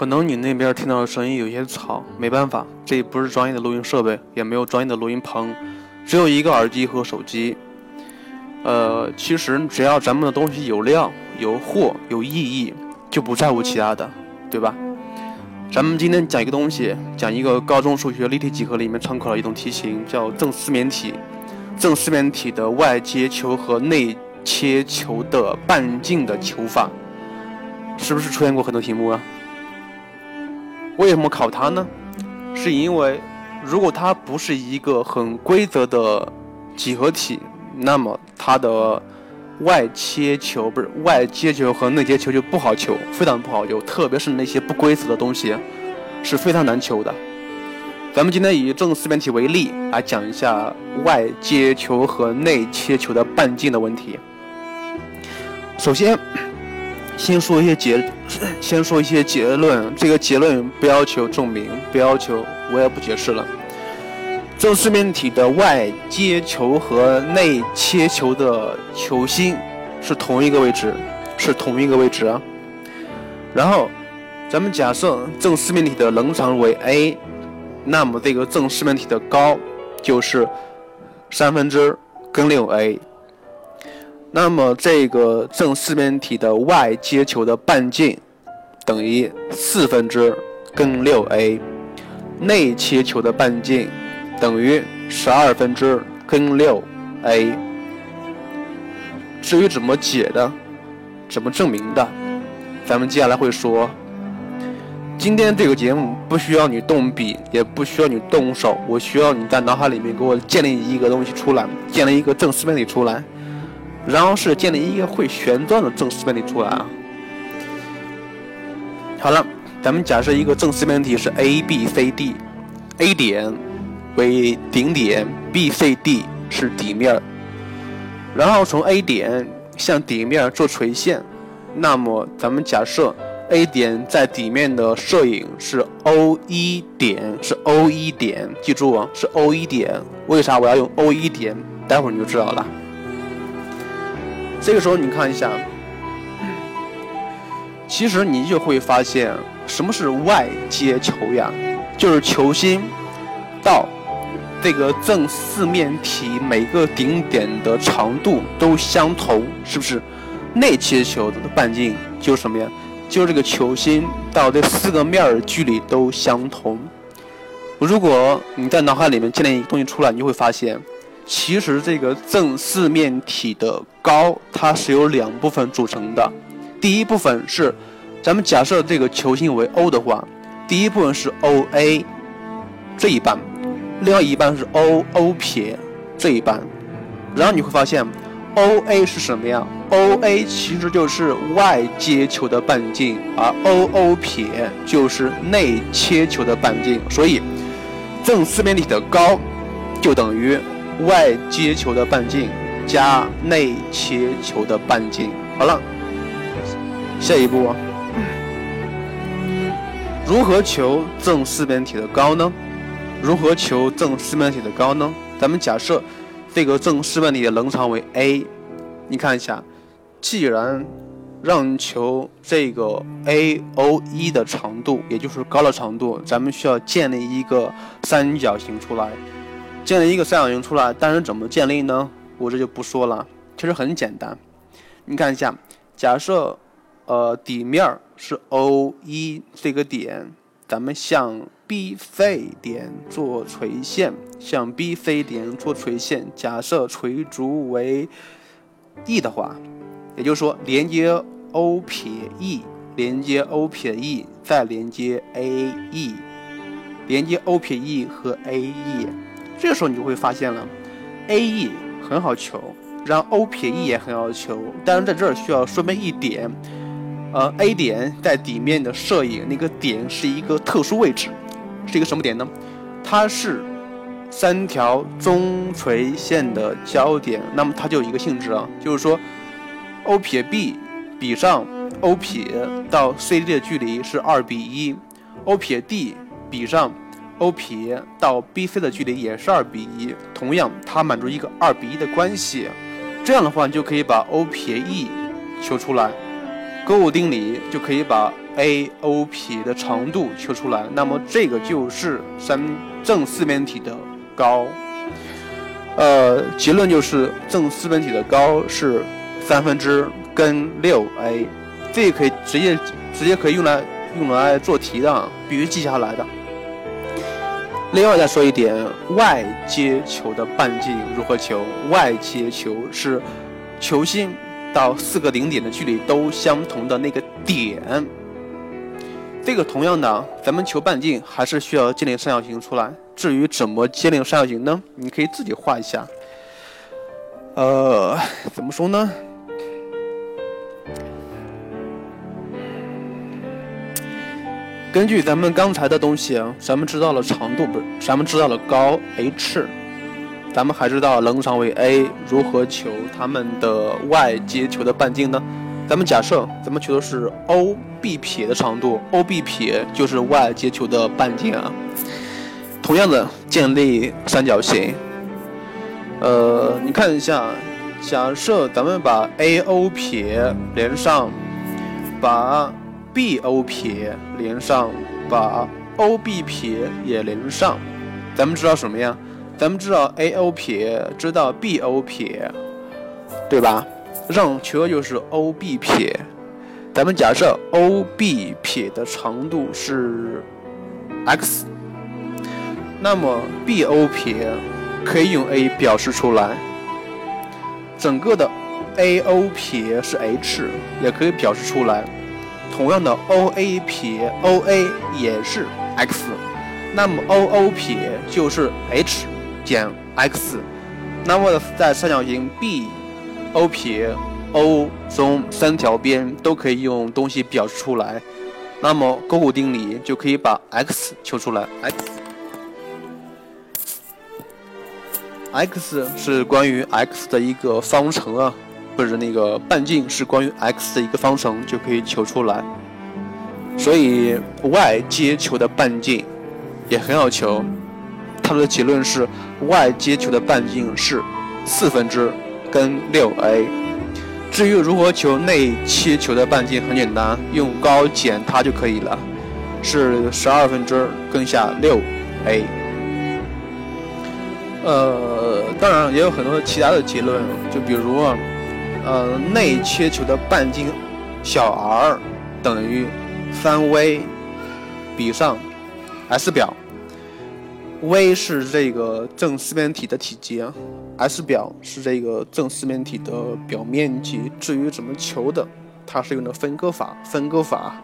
可能你那边听到的声音有些吵，没办法，这不是专业的录音设备，也没有专业的录音棚，只有一个耳机和手机。呃，其实只要咱们的东西有量、有货、有意义，就不在乎其他的，对吧？咱们今天讲一个东西，讲一个高中数学立体几何里面常考的一种题型，叫正四面体。正四面体的外接球和内切球的半径的求法，是不是出现过很多题目啊？为什么考它呢？是因为如果它不是一个很规则的几何体，那么它的外切球不是外接球和内接球就不好求，非常不好求，特别是那些不规则的东西是非常难求的。咱们今天以正四面体为例来讲一下外接球和内切球的半径的问题。首先，先说一些结，先说一些结论。这个结论不要求证明，不要求，我也不解释了。正四面体的外接球和内切球的球心是同一个位置，是同一个位置啊。然后，咱们假设正四面体的棱长为 a。那么这个正四面体的高就是三分之根六 a，那么这个正四面体的外接球的半径等于四分之根六 a，内切球的半径等于十二分之根六 a。至于怎么解的，怎么证明的，咱们接下来会说。今天这个节目不需要你动笔，也不需要你动手，我需要你在脑海里面给我建立一个东西出来，建立一个正四面体出来，然后是建立一个会旋转的正四面体出来啊。好了，咱们假设一个正四面体是 A B C D，A 点为顶点，B C D 是底面，然后从 A 点向底面做垂线，那么咱们假设。A 点在底面的摄影是 O 一点，是 O 一点，记住啊，是 O 一点。为啥我要用 O 一点？待会儿你就知道了。这个时候你看一下，其实你就会发现，什么是外接球呀？就是球心到这个正四面体每个顶点的长度都相同，是不是？内切球的半径就是什么呀？就是这个球心到这四个面儿距离都相同。如果你在脑海里面建立一个东西出来，你就会发现，其实这个正四面体的高它是由两部分组成的。第一部分是，咱们假设这个球心为 O 的话，第一部分是 OA 这一半，另外一半是 OO 撇这一半，然后你会发现。O A 是什么呀？O A 其实就是外接球的半径，而 O O 撇就是内切球的半径。所以正四面体的高就等于外接球的半径加内切球的半径。好了，下一步，如何求正四面体的高呢？如何求正四面体的高呢？咱们假设。这个正四面体的棱长为 a，你看一下，既然让求这个 AOE 的长度，也就是高的长度，咱们需要建立一个三角形出来。建立一个三角形出来，但是怎么建立呢？我这就不说了，其实很简单。你看一下，假设呃底面是 o 一这个点，咱们向 B C 点做垂线，向 B C 点做垂线。假设垂足为 E 的话，也就是说连接 O 撇 E，连接 O 撇 E，再连接 A E，连接 O 撇 E 和 A E。这个时候你就会发现了，A E 很好求，然后 O 撇 E 也很好求，但是在这儿需要说明一点，呃，A 点在底面的摄影那个点是一个特殊位置。是一个什么点呢？它是三条中垂线的交点，那么它就有一个性质啊，就是说，O 撇 B 比上 O 撇到 CD 的距离是二比一，O 撇 D 比上 O 撇到 BC 的距离也是二比一，同样它满足一个二比一的关系，这样的话你就可以把 O 撇 E 求出来，勾股定理就可以把 a o 撇的长度求出来，那么这个就是三正四面体的高。呃，结论就是正四面体的高是三分之根六 a，这个可以直接直接可以用来用来做题的，必须记下来的。另外再说一点，外接球的半径如何求？外接球是球心到四个顶点的距离都相同的那个点。这个同样的，咱们求半径还是需要建立三角形出来。至于怎么建立三角形呢？你可以自己画一下。呃，怎么说呢？根据咱们刚才的东西啊，咱们知道了长度不是？咱们知道了高 h，咱们还知道棱长为 a，如何求它们的外接球的半径呢？咱们假设咱们求的是 o b 撇的长度，o b 撇就是外接球的半径啊。同样的，建立三角形。呃，你看一下，假设咱们把 a o 撇连上，把 b o 撇连上，把 o b 撇也连上，咱们知道什么呀？咱们知道 a o 撇，知道 b o 撇，对吧？让求的就是 o b 撇。咱们假设 o b 撇的长度是 x。那么 B O 撇可以用 A 表示出来，整个的 A O 撇是 H，也可以表示出来。同样的 O A 撇 O A 也是 x，那么 O O 撇就是 H 减 x。那么在三角形 B O 撇 O 中三条边都可以用东西表示出来，那么勾股定理就可以把 x 求出来，x。x 是关于 x 的一个方程啊，或者那个半径是关于 x 的一个方程，就可以求出来。所以 y 接球的半径也很好求，它的结论是 y 接球的半径是四分之根六 a。至于如何求内切球的半径，很简单，用高减它就可以了，是十二分之根下六 a。呃，当然也有很多其他的结论，就比如，呃，内切球的半径小 r 等于三 v 比上 S 表，v 是这个正四面体的体积，S 表是这个正四面体的表面积。至于怎么求的，它是用的分割法，分割法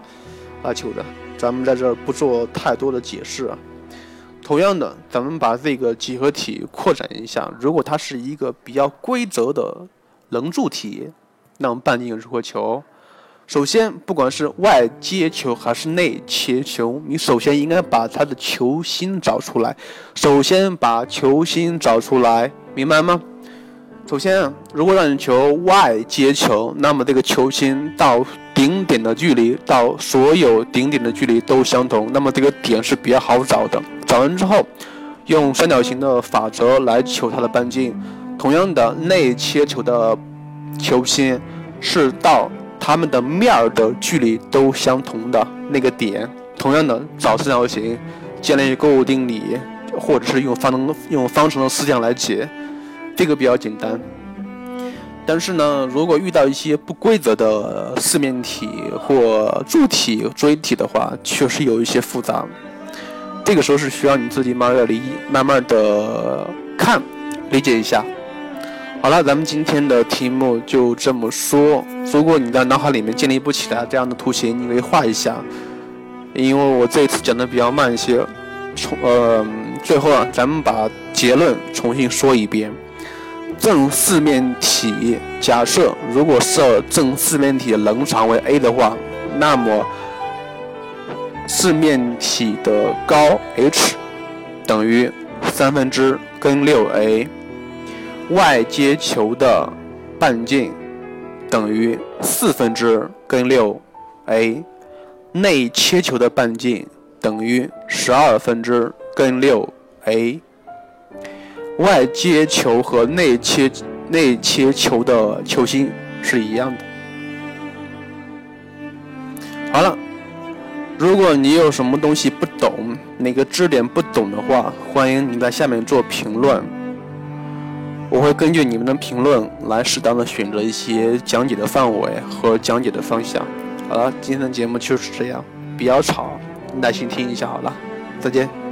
来求的，咱们在这儿不做太多的解释啊。同样的，咱们把这个几何体扩展一下。如果它是一个比较规则的棱柱体，那么半径如何求？首先，不管是外接球还是内切球，你首先应该把它的球心找出来。首先把球心找出来，明白吗？首先，如果让你求外接球，那么这个球心到顶点的距离到所有顶点的距离都相同，那么这个点是比较好找的。找完之后，用三角形的法则来求它的半径。同样的，内切球的球心是到它们的面儿的距离都相同的那个点。同样的，找三角形，建立勾股定理，或者是用方程用方程的思想来解，这个比较简单。但是呢，如果遇到一些不规则的四面体或柱体、锥体的话，确实有一些复杂。这个时候是需要你自己慢慢的理，慢慢的看，理解一下。好了，咱们今天的题目就这么说。如果你在脑海里面建立不起来这样的图形，你可以画一下。因为我这一次讲的比较慢一些，重呃，最后啊，咱们把结论重新说一遍。正四面体，假设如果设正四面体棱长为 a 的话，那么。四面体的高 h 等于三分之根六 a，外接球的半径等于四分之根六 a，内切球的半径等于十二分之根六 a。外接球和内切内切球的球心是一样的。好了。如果你有什么东西不懂，哪个知识点不懂的话，欢迎你在下面做评论，我会根据你们的评论来适当的选择一些讲解的范围和讲解的方向。好了，今天的节目就是这样，比较吵，耐心听一下好了，再见。